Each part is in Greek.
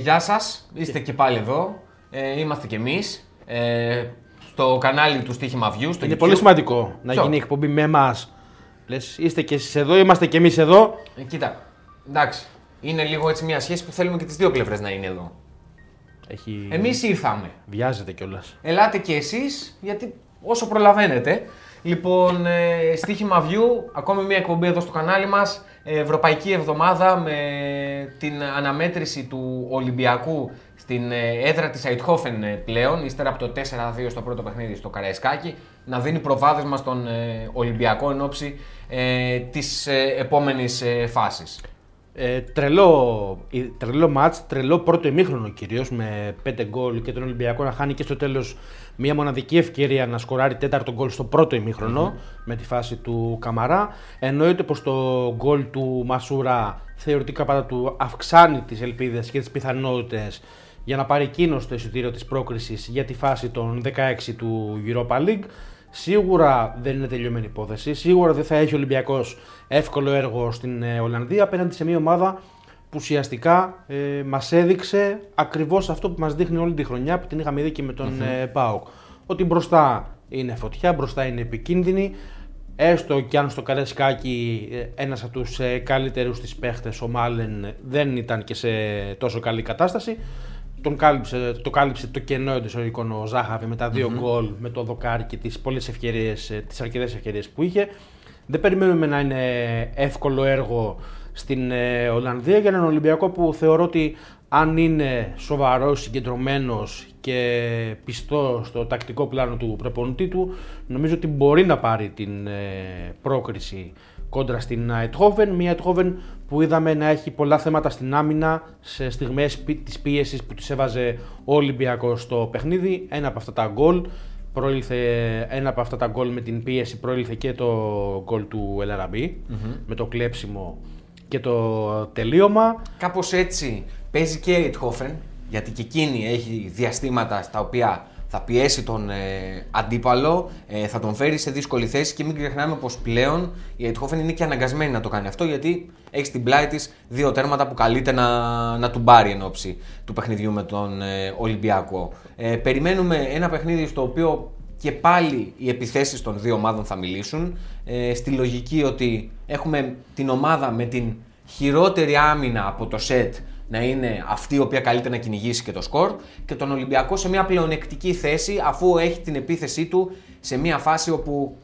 γεια σας, είστε και πάλι εδώ. Ε, είμαστε κι εμείς. Ε, στο κανάλι του Στίχημα View. Στο Είναι YouTube. πολύ σημαντικό να Ποιο; γίνει εκπομπή με εμάς. Λες, είστε και εσείς εδώ, είμαστε και εμείς εδώ. Ε, κοίτα, εντάξει. Είναι λίγο έτσι μια σχέση που θέλουμε και τις δύο πλευρές να είναι εδώ. Έχει... Εμείς ήρθαμε. Βιάζεται κιόλας. Ελάτε και εσείς, γιατί όσο προλαβαίνετε. Λοιπόν, ε, στοίχημα View, ακόμη μια εκπομπή εδώ στο κανάλι μας. Ε, Ευρωπαϊκή εβδομάδα με την αναμέτρηση του Ολυμπιακού στην ε, έδρα της Αιτχόφεν ε, πλέον, ύστερα από το 4-2 στο πρώτο παιχνίδι στο Καραϊσκάκι, να δίνει προβάδισμα στον ε, Ολυμπιακό εν ώψη ε, της ε, επόμενης ε, φάσης. Ε, τρελό, ε, τρελό μάτς, τρελό πρώτο ημίχρονο κυρίως με 5 γκολ και τον Ολυμπιακό να χάνει και στο τέλος μια μοναδική ευκαιρία να σκοράρει τέταρτο γκολ στο πρώτο ημίχρονο, με τη φάση του Καμαρά. Εννοείται πως το γκολ του Μασούρα θεωρητικά πάντα του αυξάνει τις ελπίδες και τις πιθανότητες για να πάρει εκείνος το εισιτήριο της πρόκρισης για τη φάση των 16 του Europa League. Σίγουρα δεν είναι τελειωμένη υπόθεση. Σίγουρα δεν θα έχει ο Ολυμπιακός εύκολο έργο στην ε, Ολλανδία απέναντι σε μια ομάδα που ουσιαστικά ε, μας έδειξε ακριβώς αυτό που μας δείχνει όλη τη χρονιά που την είχαμε δει και με τον ε, ΠΑΟΚ. Ότι μπροστά είναι φωτιά, μπροστά είναι επικίνδυνη. Έστω και αν στο Καρέσκάκι ένας από τους ε, καλύτερους της παίχτες, ο Μάλεν, δεν ήταν και σε τόσο καλή κατάσταση. Τον κάλυψε, το κάλυψε το κενό εντός εικόν ο Ζάχαβη με τα δυο γκολ, με το δοκάρι και τις πολλές ευκαιρίες, τις αρκετές ευκαιρίες που είχε. Δεν περιμένουμε να είναι εύκολο έργο στην ε, Ολλανδία για έναν Ολυμπιακό που θεωρώ ότι αν είναι σοβαρός, συγκεντρωμένος και πιστό στο τακτικό πλάνο του προπονητή του, νομίζω ότι μπορεί να πάρει την ε, πρόκριση κόντρα στην Αιτχόβεν. Μια Αιτχόβεν που είδαμε να έχει πολλά θέματα στην άμυνα σε στιγμές πι- της πίεσης που της έβαζε ο Ολυμπιακός στο παιχνίδι. Ένα από αυτά τα γκολ προήλθε, ένα από αυτά τα γκολ με την πίεση προήλθε και το γκολ του ελαραμπη με το κλέψιμο και το τελείωμα. Κάπως έτσι παίζει και η Ιτχόφεν, γιατί και εκείνη έχει διαστήματα στα οποία θα πιέσει τον ε, αντίπαλο, ε, θα τον φέρει σε δύσκολη θέση και μην ξεχνάμε πως πλέον η Ιτχόφεν είναι και αναγκασμένη να το κάνει αυτό γιατί έχει στην πλάι της δύο τέρματα που καλείται να, να του πάρει εν ώψη του παιχνιδιού με τον ε, Ολυμπιακό. Ε, περιμένουμε ένα παιχνίδι στο οποίο και πάλι οι επιθέσεις των δύο ομάδων θα μιλήσουν ε, στη λογική ότι έχουμε την ομάδα με την χειρότερη άμυνα από το σετ να είναι αυτή η οποία καλείται να κυνηγήσει και το σκορ και τον Ολυμπιακό σε μια πλεονεκτική θέση αφού έχει την επίθεσή του σε μια φάση όπου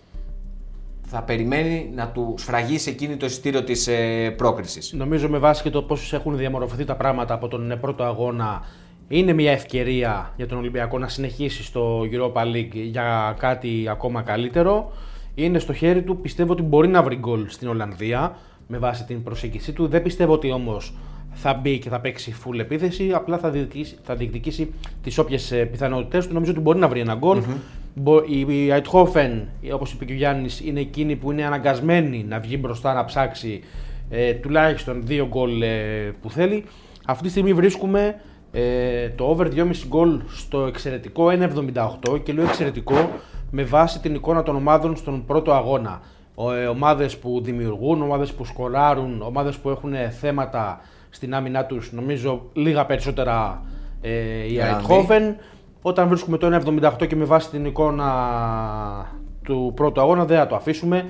θα περιμένει να του σφραγίσει εκείνη το εισιτήριο της ε, πρόκρισης. Νομίζω με βάση και το πώ έχουν διαμορφωθεί τα πράγματα από τον ε, πρώτο αγώνα, είναι μια ευκαιρία για τον Ολυμπιακό να συνεχίσει στο Europa League για κάτι ακόμα καλύτερο. Είναι στο χέρι του, πιστεύω ότι μπορεί να βρει γκολ στην Ολλανδία με βάση την προσέγγιση του. Δεν πιστεύω ότι όμως θα μπει και θα παίξει full επίθεση, απλά θα διεκδικήσει, θα διεκδικήσει τις όποιες πιθανότητές του. Νομίζω ότι μπορεί να βρει ένα γκολ. Μπο- Η Αιτχόφεν, όπως είπε και ο Γιάννης, είναι εκείνη που είναι αναγκασμένη να βγει μπροστά να ψάξει ε, τουλάχιστον δύο γκολ ε, που θέλει. Αυτή τη στιγμή βρίσκουμε ε, το over 2,5 γκολ στο εξαιρετικό 1,78 και λέω εξαιρετικό με βάση την εικόνα των ομάδων στον πρώτο αγώνα. Ο, ε, ομάδες που δημιουργούν, ομάδες που σκοράρουν, ομάδες που έχουν ε, θέματα στην άμυνά τους, νομίζω λίγα περισσότερα ε, η Γρανδί. Αιτχόφεν. Όταν βρίσκουμε το 1,78 και με βάση την εικόνα του πρώτου αγώνα δεν θα το αφήσουμε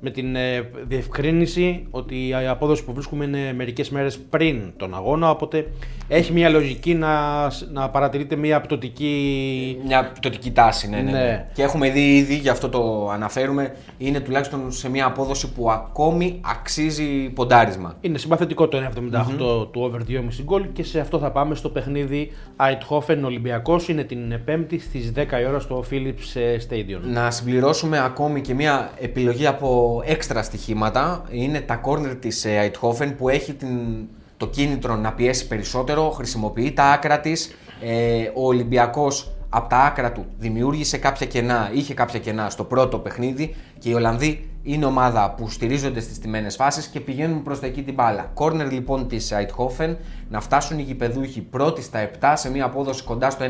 με την ε, διευκρίνηση ότι η απόδοση που βρίσκουμε είναι μερικές μέρες πριν τον αγώνα οπότε έχει μια λογική να, να παρατηρείται μια πτωτική Μια πτωτική τάση, ναι, ναι, ναι. Ναι. Και έχουμε δει ήδη, γι' αυτό το αναφέρουμε, είναι τουλάχιστον σε μια απόδοση που ακόμη αξίζει ποντάρισμα. Είναι συμπαθητικό το 1,78 του over 2,5 γκολ και σε αυτό θα πάμε στο παιχνίδι Αιτχόφεν Ολυμπιακός. Είναι την Πέμπτη στις 10 η ώρα στο Philips ε, Stadium. Να συμπληρώσουμε ακόμη και μια επιλογή από έξτρα στοιχήματα. Είναι τα κόρνερ της ε, Eindhoven που έχει την, το κίνητρο να πιέσει περισσότερο, χρησιμοποιεί τα άκρα της. Ε, ο Ολυμπιακός από τα άκρα του δημιούργησε κάποια κενά, είχε κάποια κενά στο πρώτο παιχνίδι και οι Ολλανδοί είναι ομάδα που στηρίζονται στις τιμένες φάσεις και πηγαίνουν προς τα εκεί την μπάλα. Κόρνερ λοιπόν της Αιτχόφεν να φτάσουν οι γηπεδούχοι πρώτοι στα 7 σε μια απόδοση κοντά στο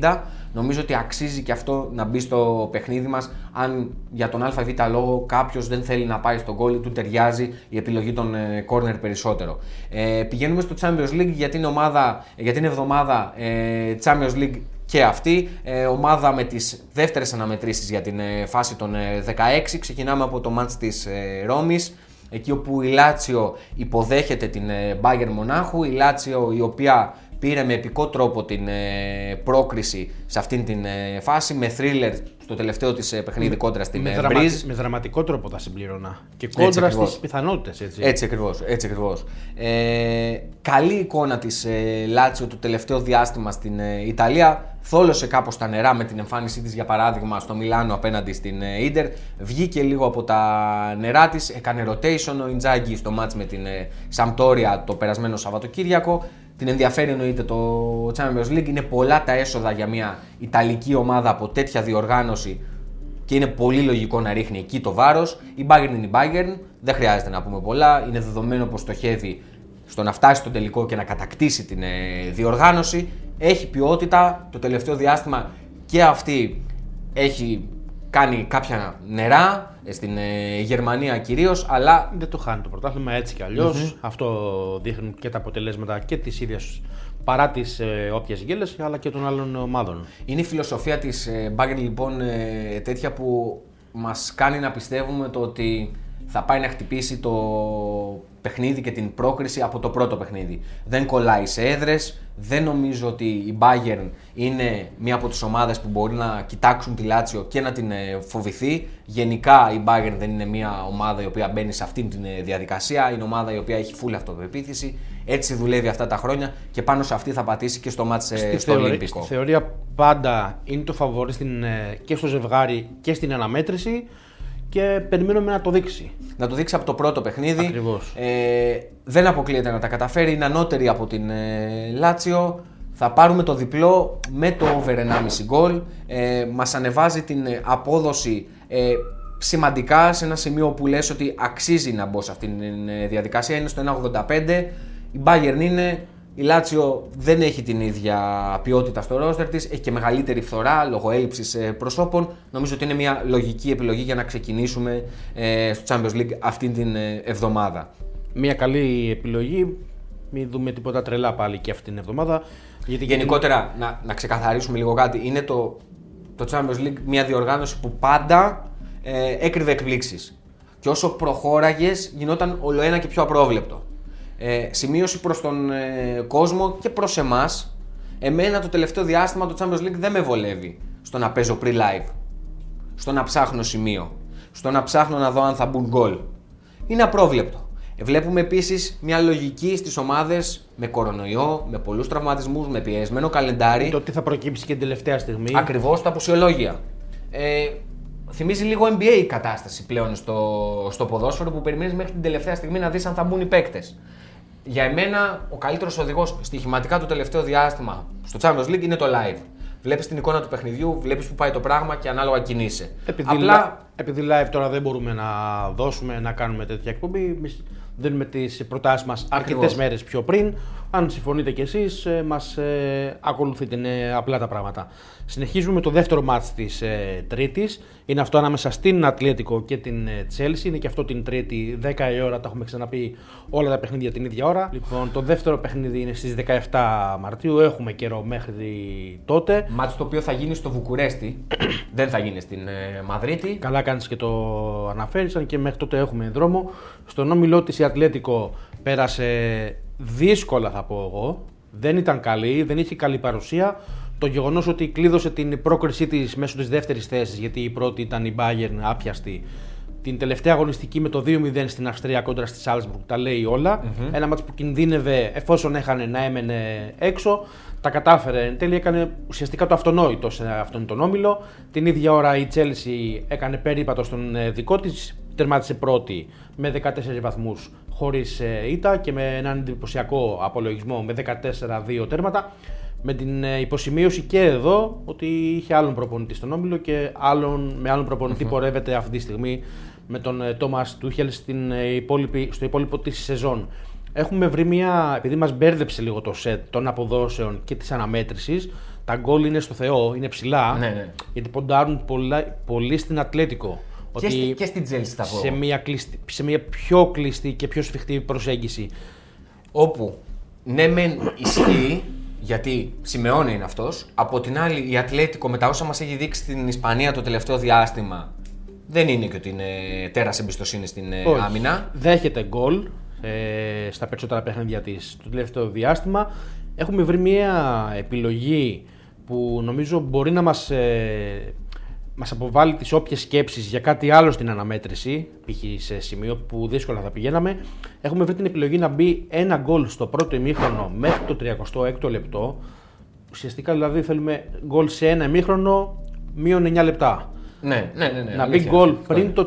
1,90. Νομίζω ότι αξίζει και αυτό να μπει στο παιχνίδι μας. Αν για τον ΑΒ λόγο κάποιος δεν θέλει να πάει στον κόλλη του, ταιριάζει η επιλογή των κόρνερ περισσότερο. Ε, πηγαίνουμε στο Champions League για την, ομάδα, για την εβδομάδα ε, Champions League και αυτή. Ε, ομάδα με τις δεύτερες αναμετρήσεις για την ε, φάση των 16. Ε, Ξεκινάμε από το μάτς της ε, Ρώμης. Εκεί όπου η Λάτσιο υποδέχεται την Bayern Μονάχου. Η Λάτσιο η οποία πήρε με επικό τρόπο την πρόκριση σε αυτήν την φάση με θρίλερ στο τελευταίο της παιχνίδι κόντρα στην με, Μπρίζ. με δραματικό τρόπο θα συμπλήρωνα. Και κόντρα στις πιθανότητες. Έτσι, έτσι ακριβώς. Έτσι ακριβώς. Ε, καλή εικόνα της ε, Λάτσιο το τελευταίο διάστημα στην ε, Ιταλία θόλωσε κάπως τα νερά με την εμφάνισή της, για παράδειγμα, στο Μιλάνο απέναντι στην ε, ντερ. Βγήκε λίγο από τα νερά της, έκανε rotation ο Ιντζάγκη στο μάτς με την ε, Σαμπτόρια το περασμένο Σαββατοκύριακο. Την ενδιαφέρει εννοείται το Champions League. Είναι πολλά τα έσοδα για μια Ιταλική ομάδα από τέτοια διοργάνωση και είναι πολύ λογικό να ρίχνει εκεί το βάρος. Η Bayern είναι η Bayern, δεν χρειάζεται να πούμε πολλά. Είναι δεδομένο πως στοχεύει στο να φτάσει στο τελικό και να κατακτήσει την ε, διοργάνωση έχει ποιότητα. Το τελευταίο διάστημα και αυτή έχει κάνει κάποια νερά ε, στην ε, Γερμανία κυρίως, αλλά. Δεν το χάνει το πρωτάθλημα έτσι κι αλλιω Αυτό δείχνουν και τα αποτελέσματα και της ίδιας παρά τις ε, όποιες γέλες αλλά και των άλλων ομάδων. Είναι η φιλοσοφία της ε, Bayern λοιπόν ε, τέτοια που μας κάνει να πιστεύουμε το ότι θα πάει να χτυπήσει το παιχνίδι και την πρόκριση από το πρώτο παιχνίδι. Δεν κολλάει σε έδρες. Δεν νομίζω ότι η Bayern είναι μία από τις ομάδες που μπορεί να κοιτάξουν τη Λάτσιο και να την ε, φοβηθεί. Γενικά η Bayern δεν είναι μία ομάδα η οποία μπαίνει σε αυτήν την ε, διαδικασία. Είναι ομάδα η οποία έχει φούλη αυτοπεποίθηση. Έτσι δουλεύει αυτά τα χρόνια και πάνω σε αυτή θα πατήσει και στο μάτς ε, στο θεωρία, Ολυμπικό. Στη θεωρία πάντα είναι το φαβορή και στο ζευγάρι και στην αναμέτρηση και περιμένουμε να το δείξει. Να το δείξει από το πρώτο παιχνίδι. Ακριβώς. Ε, δεν αποκλείεται να τα καταφέρει, είναι ανώτερη από την ε, Λάτσιο. Θα πάρουμε το διπλό με το over 1,5 γκολ. Ε, μας ανεβάζει την ε, απόδοση ε, σημαντικά σε ένα σημείο που λες ότι αξίζει να μπω σε αυτήν την ε, διαδικασία. Είναι στο 1,85. Η Bayern είναι η Λάτσιο δεν έχει την ίδια ποιότητα στο ρόστερ της, έχει και μεγαλύτερη φθορά λόγω έλλειψης ε, προσώπων. Νομίζω ότι είναι μια λογική επιλογή για να ξεκινήσουμε ε, στο Champions League αυτήν την ε, εβδομάδα. Μια καλή επιλογή. Μην δούμε τίποτα τρελά πάλι και αυτήν την εβδομάδα. Γιατί Γενικότερα, να, να ξεκαθαρίσουμε λίγο κάτι. Είναι το, το Champions League μια διοργάνωση που πάντα ε, έκρυβε εκπλήξεις. Και όσο προχώραγες, γινόταν όλο ένα και πιο απρόβλεπτο. Ε, σημείωση προς τον ε, κόσμο και προς εμάς. Εμένα το τελευταίο διάστημα το Champions League δεν με βολεύει στο να παίζω pre-live. Στο να ψάχνω σημείο. Στο να ψάχνω να δω αν θα μπουν γκολ. Είναι απρόβλεπτο. Ε, βλέπουμε επίσης μια λογική στις ομάδες με κορονοϊό, με πολλούς τραυματισμούς, με πιεσμένο καλεντάρι. Το τι θα προκύψει και την τελευταία στιγμή. Ακριβώς τα αποσιολόγια. Ε, θυμίζει λίγο NBA η κατάσταση πλέον στο, στο ποδόσφαιρο που περιμένεις μέχρι την τελευταία στιγμή να δεις αν θα μπουν οι παίκτες για εμένα ο καλύτερος οδηγός στοιχηματικά το τελευταίο διάστημα στο Champions League είναι το live. Βλέπεις την εικόνα του παιχνιδιού, βλέπεις που πάει το πράγμα και ανάλογα κινείσαι. Επειδή, Απλά... επειδή live τώρα δεν μπορούμε να δώσουμε να κάνουμε τέτοια εκπομπή, δίνουμε τις προτάσεις μας αρκετές μέρες πιο πριν. Αν συμφωνείτε κι εσείς, ε, μας ε, ακολουθείτε. Είναι απλά τα πράγματα. Συνεχίζουμε με το δεύτερο μάτς της ε, Τρίτης. Είναι αυτό ανάμεσα στην Ατλέτικο και την Τσέλσι. Ε, είναι και αυτό την Τρίτη, 10 η ώρα. Τα έχουμε ξαναπεί όλα τα παιχνίδια την ίδια ώρα. Λοιπόν, το δεύτερο παιχνίδι είναι στις 17 Μαρτίου. Έχουμε καιρό μέχρι τότε. Μάτς το οποίο θα γίνει στο Βουκουρέστι. Δεν θα γίνει στην ε, Μαδρίτη. Καλά κάνεις και το αναφέρεις, αν και μέχρι τότε έχουμε δρόμο. Στον όμιλό της η Ατλέτικο πέρασε δύσκολα θα πω εγώ. Δεν ήταν καλή, δεν είχε καλή παρουσία το γεγονός ότι κλείδωσε την πρόκρισή της μέσω της δεύτερης θέσης, γιατί η πρώτη ήταν η Bayern άπιαστη. Την τελευταία αγωνιστική με το 2-0 στην Αυστρία κόντρα στη Σάλσμπουργκ τα λέει Ένα μάτσο που κινδύνευε εφόσον έχανε να έμενε έξω. Τα κατάφερε εν τέλει, έκανε ουσιαστικά το αυτονόητο σε αυτόν τον όμιλο. Την ίδια ώρα η Chelsea έκανε περίπατο στον ε, δικό της, τερμάτισε πρώτη με 14 βαθμούς χωρίς ε, ήττα και με έναν εντυπωσιακό απολογισμό με 14-2 τέρματα Με την ε, υποσημείωση και εδώ ότι είχε άλλον προπονητή στον Όμιλο και άλλον, με άλλον προπονητή πορεύεται αυτή τη στιγμή με τον Τόμας Τούχελ στην ε, υπόλοιπη, στο υπόλοιπο της σεζόν. Έχουμε βρει μια, επειδή μας μπέρδεψε λίγο το σετ των αποδόσεων και της αναμέτρησης, τα γκολ είναι στο Θεό, είναι ψηλά. Ναι, ναι. Γιατί ποντάρουν πολλά, πολύ στην Ατλέτικο. Και, στη, και στην Τζέλση θα πω. σε μια, κλειστή, σε μια πιο κλειστή και πιο σφιχτή προσέγγιση. Όπου ναι, μεν ισχύει, γιατί σημειώνει είναι αυτός. Από την άλλη, η Ατλέτικο με τα όσα μας έχει δείξει στην Ισπανία το τελευταίο διάστημα, δεν είναι και ότι είναι τέρας εμπιστοσύνης στην ε, Όχι. άμυνα. Δέχεται γκολ ε, στα περισσότερα παιχνίδια της το τελευταίο διάστημα. Έχουμε βρει μια επιλογή που νομίζω μπορεί να μας, ε, μας αποβάλει τις όποιες σκέψεις για κάτι άλλο στην αναμέτρηση, π.χ. σε σημείο που δύσκολα θα πηγαίναμε. Έχουμε βρει την επιλογή να μπει ένα γκολ στο πρώτο ημίχρονο μέχρι το 36ο λεπτό. Ουσιαστικά δηλαδή θέλουμε γκολ σε ένα ημίχρονο μείον 9 λεπτά. Ναι, ναι, ναι. ναι να μπει αλήθεια. γκολ Αυτό πριν είναι. το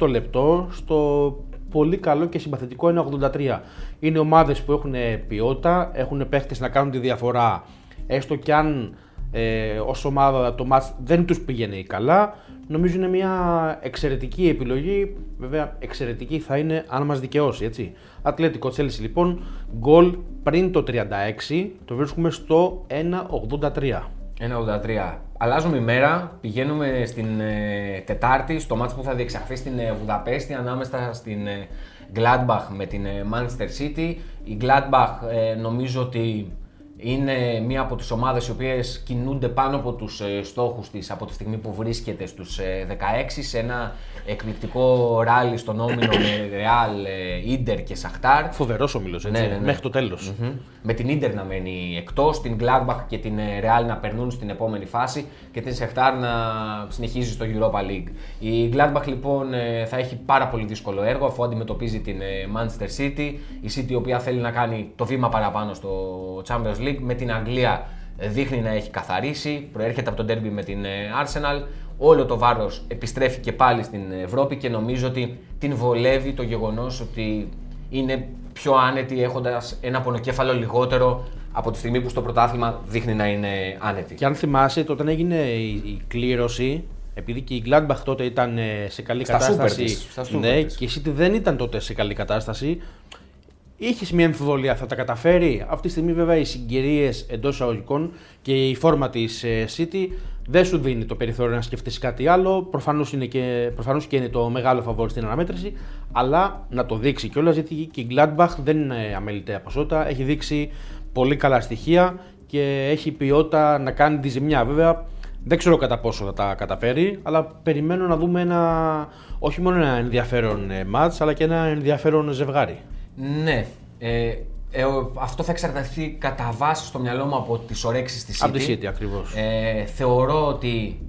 36ο λεπτό στο πολύ καλό και συμπαθητικό 1,83. Είναι ομάδες που έχουν ποιότητα, έχουν παίχτες να κάνουν τη διαφορά. Έστω κι αν ε, ως ομάδα το μάτς δεν τους πηγαίνει καλά, νομίζω είναι μια εξαιρετική επιλογή. Βέβαια, εξαιρετική θα είναι αν μας δικαιώσει. Έτσι. Ατλέτικο Τσέλσι λοιπόν, γκολ πριν το 36, το βρίσκουμε στο 1,83. 1,83. Αλλάζουμε ημέρα, πηγαίνουμε στην ε, Τετάρτη, στο μάτς που θα διεξαχθεί στην ε, Βουδαπέστη ανάμεσα στην ε, Gladbach με την ε, Manchester City. Η Gladbach ε, νομίζω ότι είναι μία από τις ομάδες οι οποίες κινούνται πάνω από τους ε, στόχους της από τη στιγμή που βρίσκεται στους ε, 16 σε ένα εκπληκτικό ράλι στον όμιλο με Real, ε, Inter και Σαχτάρ. Φοβερός ο Μίλος, έτσι, Ναι, ναι, ναι. μέχρι το τέλος. Μμμ. Με την Ίντερ να μένει εκτός, την Gladbach και την ε, Real να περνούν στην επόμενη φάση και την Σεχτάρ να συνεχίζει στο Europa League. Η Gladbach λοιπόν ε, θα έχει πάρα πολύ δύσκολο έργο αφού αντιμετωπίζει την ε, Manchester City. Η City η οποία θέλει να κάνει το βήμα παραπάνω στο Champions League. Με την Αγγλία ε, δείχνει να έχει καθαρίσει, προέρχεται από το derby με την ε, Arsenal. Όλο το βάρος επιστρέφει και πάλι στην Ευρώπη και νομίζω ότι την βολεύει το γεγονός ότι είναι πιο άνετη έχοντας ένα πονοκέφαλο λιγότερο από τη στιγμή που στο πρωτάθλημα δείχνει να είναι άνετη. Και αν θυμάσαι, τότε όταν έγινε η, η κλήρωση, επειδή και η Gladbach τότε ήταν ε, σε καλή Στα κατάσταση. σούπερ της, στα σούπερ ναι, της. και η City δεν ήταν τότε σε καλή κατάσταση. Είχες μια αμφιβολία, θα τα καταφέρει; Αυτή τη στιγμή, βέβαια, οι συγκυρίες εντός εισαγωγικών και η φόρμα της City δεν σου δίνει το περιθώριο να σκεφτείς κάτι άλλο. Προφανώς είναι και, προφανώς και είναι το μεγάλο φαβόρι στην αναμέτρηση. Αλλά να το δείξει κιόλας, γιατί και η Gladbach δεν είναι αμεληταία ποσότητα. Έχει δείξει πολύ καλά στοιχεία και έχει ποιότητα να κάνει τη ζημιά. Βέβαια, δεν ξέρω κατά πόσο θα τα καταφέρει, αλλά περιμένω να δούμε ένα, όχι μόνο ένα ενδιαφέρον ε, μάτς, αλλά και ένα ενδιαφέρον ζευγάρι. Ναι. Ε, ε, ο- αυτό θα εξαρτηθεί κατά βάση στο μυαλό μου από τις ορέξει της City. Από τη City ακριβώς. Ε, θεωρώ ότι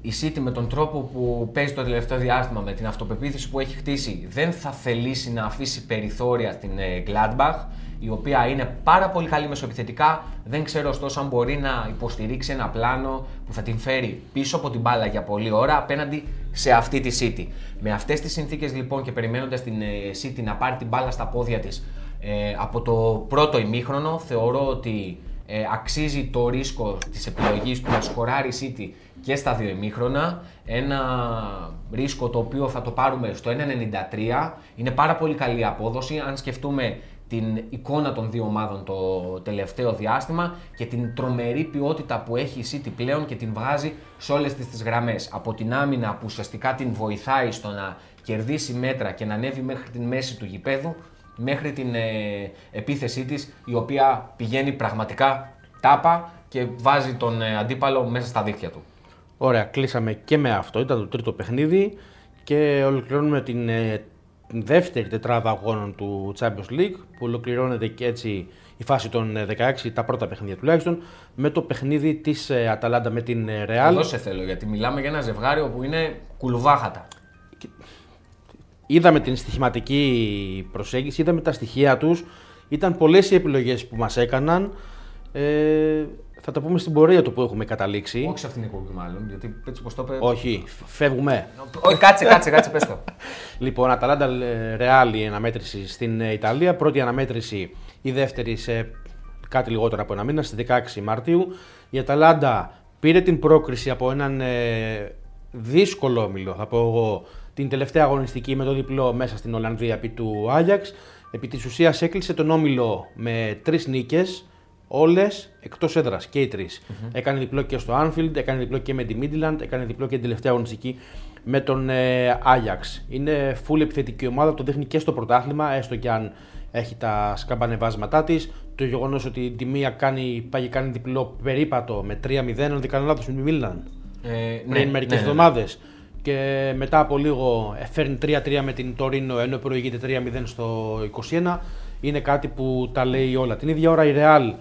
η City με τον τρόπο που παίζει το τελευταίο διάστημα, με την αυτοπεποίθηση που έχει χτίσει, δεν θα θελήσει να αφήσει περιθώρια στην ε, Gladbach, η οποία είναι πάρα πολύ καλή μεσοεπιθετικά. Δεν ξέρω ωστόσο αν μπορεί να υποστηρίξει ένα πλάνο που θα την φέρει πίσω από την μπάλα για πολλή ώρα απέναντι σε αυτή τη City. Με αυτές τις συνθήκες λοιπόν και περιμένοντας την ε, City να πάρει την μπάλα στα πόδια της ε, από το πρώτο ημίχρονο, θεωρώ ότι ε, αξίζει το ρίσκο της επιλογής του να σκοράρει η City και στα δύο ημίχρονα. Ένα ρίσκο το οποίο θα το πάρουμε στο 1,93. Είναι πάρα πολύ καλή απόδοση αν σκεφτούμε την εικόνα των δύο ομάδων το τελευταίο διάστημα και την τρομερή ποιότητα που έχει η City πλέον και την βγάζει σε όλες τις, τις γραμμές. Από την άμυνα που ουσιαστικά την βοηθάει στο να κερδίσει μέτρα και να ανέβει μέχρι την μέση του γηπέδου μέχρι την ε, επίθεσή της η οποία πηγαίνει πραγματικά τάπα και βάζει τον ε, αντίπαλο μέσα στα δίχτυα του. Ωραία, κλείσαμε και με αυτό. Ήταν το τρίτο παιχνίδι και ολοκληρώνουμε την ε, δεύτερη τετράδα αγώνων του Champions League που ολοκληρώνεται και έτσι η φάση των ε, 16, τα πρώτα παιχνίδια τουλάχιστον, με το παιχνίδι της ε, Αταλάντα με την ε, Real. Εδώ σε θέλω γιατί μιλάμε για ένα ζευγάρι όπου είναι κουλουβάχατα. Είδαμε την στοιχηματική προσέγγιση, είδαμε τα στοιχεία τους. Ήταν πολλές οι επιλογές που μας έκαναν. Ε, θα τα πούμε στην πορεία του που έχουμε καταλήξει. Όχι σε αυτήν την εκπομπή μάλλον, γιατί έτσι πως το είπε... Όχι, φεύγουμε. Όχι, κάτσε, κάτσε, κάτσε, πες το. Λοιπόν, Αταλάντα ε, Ρεάλ η αναμέτρηση στην ε, Ιταλία. Πρώτη αναμέτρηση, η δεύτερη σε κάτι λιγότερο από ένα μήνα, στις 16 Μαρτίου. Η Αταλάντα πήρε την πρόκριση από έναν ε, δύσκολο όμιλο, θα πω εγώ, την τελευταία αγωνιστική με το διπλό μέσα στην Ολλανδία επί του Άγιαξ. Επί της ουσίας έκλεισε τον όμιλο με τρεις νίκες, όλες εκτός έδρας και οι τρεις. Έκανε διπλό και στο Anfield, έκανε διπλό και με τη Midland, έκανε διπλό και την τελευταία αγωνιστική με τον ε, Άγιαξ. Είναι full επιθετική ομάδα, το δείχνει και στο πρωτάθλημα, έστω και αν έχει τα σκαμπανεβάσματά της. Το γεγονός ότι τη μία κάνει, πάει κάνει διπλό περίπατο με 3-0, αν δεν κάνω λάθος, με τη Μίλαν. Ε, πριν ναι, μερικές ναι, ναι, εβδομάδες. Και μετά από λίγο φέρνει 3-3 με την Τωρίνο ενώ προηγείται 3-0 στο 21. Είναι κάτι που τα λέει όλα. Την ίδια ώρα η Real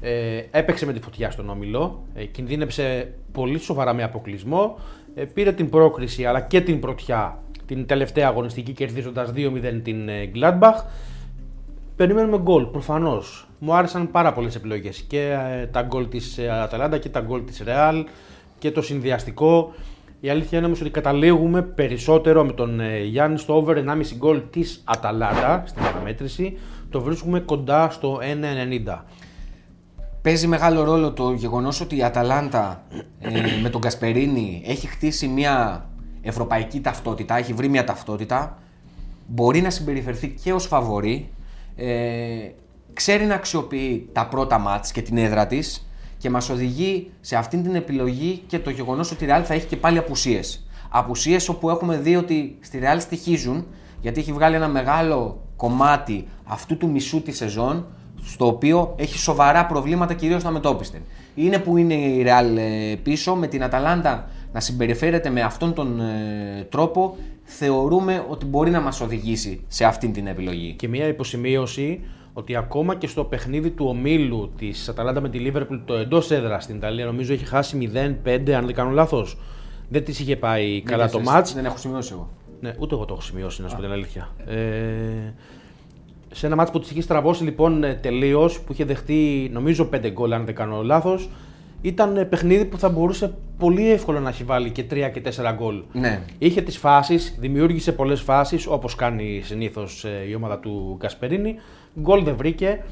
ε, έπαιξε με τη φωτιά στον όμιλο, ε, κινδύνεψε πολύ σοβαρά με αποκλεισμό, ε, πήρε την πρόκριση αλλά και την πρωτιά την τελευταία αγωνιστική κερδίζοντας 2-0 την ε, Gladbach. Περιμένουμε γκολ, προφανώς. Μου άρεσαν πάρα πολλές επιλογές. Και ε, τα γκολ της ε, Αταλάντα και τα γκολ της Real και το συνδυαστικό. Η αλήθεια είναι όμως ότι καταλήγουμε περισσότερο με τον ε, Γιάννη στο over 1,5 γκολ της Αταλάντα στην παραμέτρηση. Το βρίσκουμε κοντά στο 1,90. Παίζει μεγάλο ρόλο το γεγονός ότι η Αταλάντα με τον Κασπερίνη έχει χτίσει μια ευρωπαϊκή ταυτότητα, έχει βρει μια ταυτότητα. Μπορεί να συμπεριφερθεί και ως φαβορή ε, ξέρει να αξιοποιεί τα πρώτα μάτς και την έδρα της και μας οδηγεί σε αυτήν την επιλογή και το γεγονός ότι η Real θα έχει και πάλι απουσίες. Απουσίες όπου έχουμε δει ότι στη Real στοιχίζουν γιατί έχει βγάλει ένα μεγάλο κομμάτι αυτού του μισού τη σεζόν στο οποίο έχει σοβαρά προβλήματα κυρίως να μετώπιστε. Είναι που είναι η Real ε, πίσω με την Αταλάντα να συμπεριφέρεται με αυτόν τον ε, τρόπο θεωρούμε ότι μπορεί να μας οδηγήσει σε αυτήν την επιλογή. Και μια υποσημείωση ότι ακόμα και στο παιχνίδι του ομίλου της Αταλάντα με τη Λίβερπουλ το εντός έδρας στην Ιταλία, νομίζω έχει χάσει 0-5, αν δεν κάνω λάθος. Δεν της είχε πάει καλά το μάτς. Δεν έχω σημειώσει εγώ. Ναι, ούτε εγώ το έχω σημειώσει, να σου πω την αλήθεια. Ε, σε ένα μάτς που τη είχε στραβώσει λοιπόν ε, τελείως, που είχε δεχτεί νομίζω 5 γκολ, αν δεν κάνω λάθος, ήταν ε, παιχνίδι που θα μπορούσε πολύ εύκολα να έχει βάλει και 3 και 4 γκολ. Ναι. Είχε τις φάσεις, δημιούργησε πολλές φάσεις όπως κάνει συνήθως ε, η ομάδα του Γκασπερίνη. Γκολ δεν βρήκε.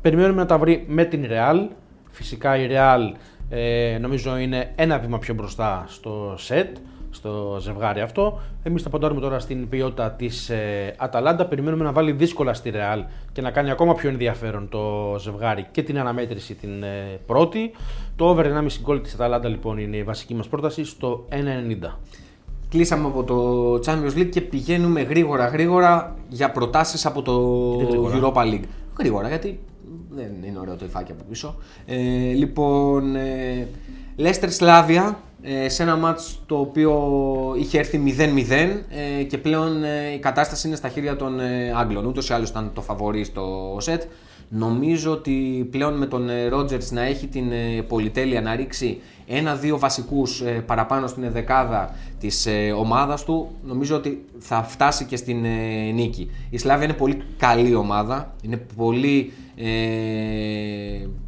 Περιμένουμε να τα βρει με την Real. Φυσικά η Real ε, νομίζω είναι ένα βήμα πιο μπροστά στο σετ στο ζευγάρι αυτό. Εμείς θα ποντάρουμε τώρα στην ποιότητα της ε, Αταλάντα. Περιμένουμε να βάλει δύσκολα στη Ρεάλ και να κάνει ακόμα πιο ενδιαφέρον το ζευγάρι και την αναμέτρηση την ε, πρώτη. Το over 1,5 γκολ της Αταλάντα λοιπόν είναι η βασική μας πρόταση στο 1,90. Κλείσαμε από το Champions League και πηγαίνουμε γρήγορα γρήγορα για προτάσεις από το Europa League. Γρήγορα γιατί δεν είναι ωραίο το υφάκι από πίσω. Ε, λοιπόν, ε, Leicester Slavia ε, σε ένα μάτς το οποίο είχε έρθει 0-0 ε, και πλέον ε, η κατάσταση είναι στα χέρια των Άγγλων. Ούτως ή άλλως ήταν το φαβορή στο σετ. Νομίζω ότι πλέον με τον Ρότζερς να έχει την πολυτέλεια να ρίξει ένα-δύο βασικούς παραπάνω στην δεκάδα της ομάδας του, νομίζω ότι θα φτάσει και στην νίκη. Η Σλάβια είναι πολύ καλή ομάδα, είναι πολύ ε,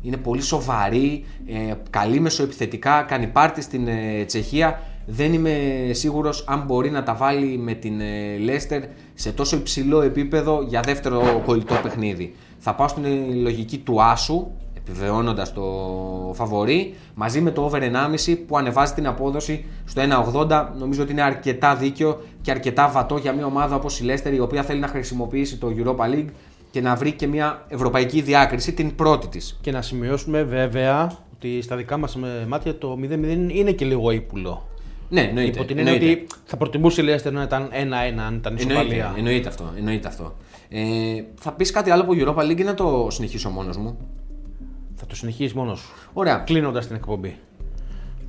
είναι πολύ σοβαρή, ε, καλή μεσοεπιθετικά, κάνει πάρτι στην ε, Τσεχία. Δεν είμαι σίγουρος αν μπορεί να τα βάλει με την ε, Λέστερ σε τόσο υψηλό επίπεδο για δεύτερο κολλητό παιχνίδι. Θα πάω στην λογική του Άσου, επιβεβαιώνοντας το φαβορή, μαζί με το over 1,5 που ανεβάζει την απόδοση στο 1,80. Νομίζω ότι είναι αρκετά δίκαιο και αρκετά βατό για μια ομάδα όπως η Λέστερ, η οποία θέλει να χρησιμοποιήσει το Europa League και να βρει και μια ευρωπαϊκή διάκριση, την πρώτη της. Και να σημειώσουμε βέβαια ότι στα δικά μας μάτια το 0-0 είναι και λίγο ύπουλο. Ναι, εννοείται. Υπό την έννοια ότι θα προτιμούσε η Λέστερ να ήταν 1-1 αν ήταν ισοπαλία. Εννοείται, εννοείται αυτό. Εννοείται αυτό. Ε, θα πεις κάτι άλλο από Europa League ή να το συνεχίσω μόνος μου; Θα το συνεχίσεις μόνος σου. Ωραία. Κλείνοντας την εκπομπή.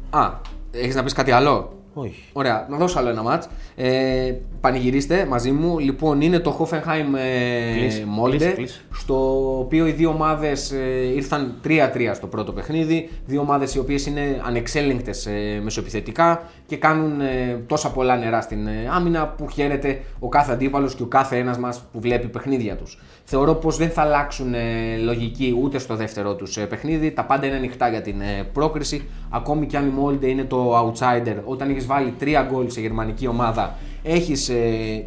Α, έχεις να πεις κάτι άλλο; Όχι. Ωραία, να δώσω άλλο ένα μάτς. Ε, πανηγυρίστε μαζί μου. Λοιπόν, είναι το Hoffenheim ε, Molde, στο οποίο οι δύο ομάδες ε, ήρθαν 3-3 στο πρώτο παιχνίδι. Δύο ομάδες οι οποίες είναι ανεξέλεγκτες ε, μεσοεπιθετικά και κάνουν ε, τόσα πολλά νερά στην ε, άμυνα που χαίρεται ο κάθε αντίπαλος και ο κάθε ένας μας που βλέπει παιχνίδια τους. Θεωρώ πως δεν θα αλλάξουν ε, λογική ούτε στο δεύτερο τους ε, παιχνίδι. Τα πάντα είναι ανοιχτά για την ε, πρόκριση. Ακόμη και αν η Molde είναι το outsider, όταν έχεις βάλει τρία γκολ σε γερμανική ομάδα, έχεις.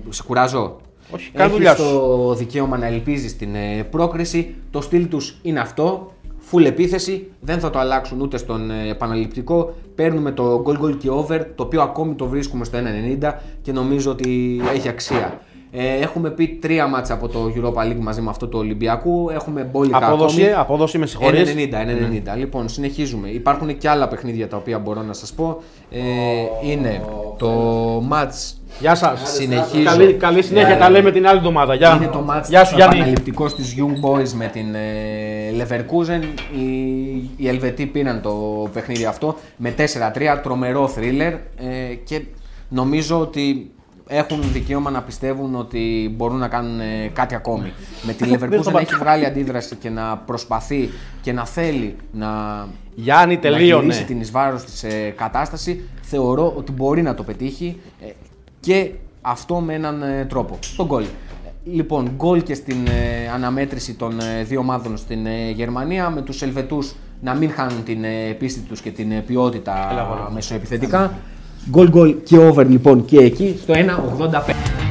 σε κουράζω; Όχι, έχεις το δικαίωμα να ελπίζεις την πρόκριση. Το στυλ τους είναι αυτό. full επίθεση, δεν θα το αλλάξουν ούτε στον ε, επαναληπτικό. Παίρνουμε το goal goal και over, το οποίο ακόμη το βρίσκουμε στο 1,90 και νομίζω ότι έχει αξία. Ε, έχουμε πει τρία μάτσα από το Europa League μαζί με αυτό το Ολυμπιακού. Έχουμε μπόλικα Απόδοση, ακόμη. απόδοση με συγχωρείς. 90, 90. Λοιπόν, συνεχίζουμε. Υπάρχουν και άλλα παιχνίδια τα οποία μπορώ να σας πω. Ε, είναι το match Γεια σας. Συνεχίζω. Καλή, καλή συνέχεια. Τα λέμε την άλλη εβδομάδα. Γεια. είναι το match Γεια σου, Γιάννη. επαναληπτικός της Young Boys με την ε, Leverkusen. Οι, οι Ελβετοί πήραν το παιχνίδι αυτό με 4-3, τρομερό thriller ε, και νομίζω ότι έχουν δικαίωμα να πιστεύουν ότι μπορούν να κάνουν ε, κάτι ακόμη. με την Leverkusen το έχει βγάλει αντίδραση και να προσπαθεί και να θέλει να Γιάννη, να τελείωνε. γυρίσει την εις βάρος της ε, κατάσταση, θεωρώ ότι μπορεί να το πετύχει ε, και αυτό με έναν ε, τρόπο. Το γκολ. Ε, Λοιπόν, γκολ και στην ε, αναμέτρηση των ε, δύο ομάδων στην ε, Γερμανία με τους Ελβετούς να μην χάνουν την ε, πίστη τους και την ε, ποιότητα μεσοεπιθετικά. Γκολ γκολ και over λοιπόν και εκεί στο 1,85.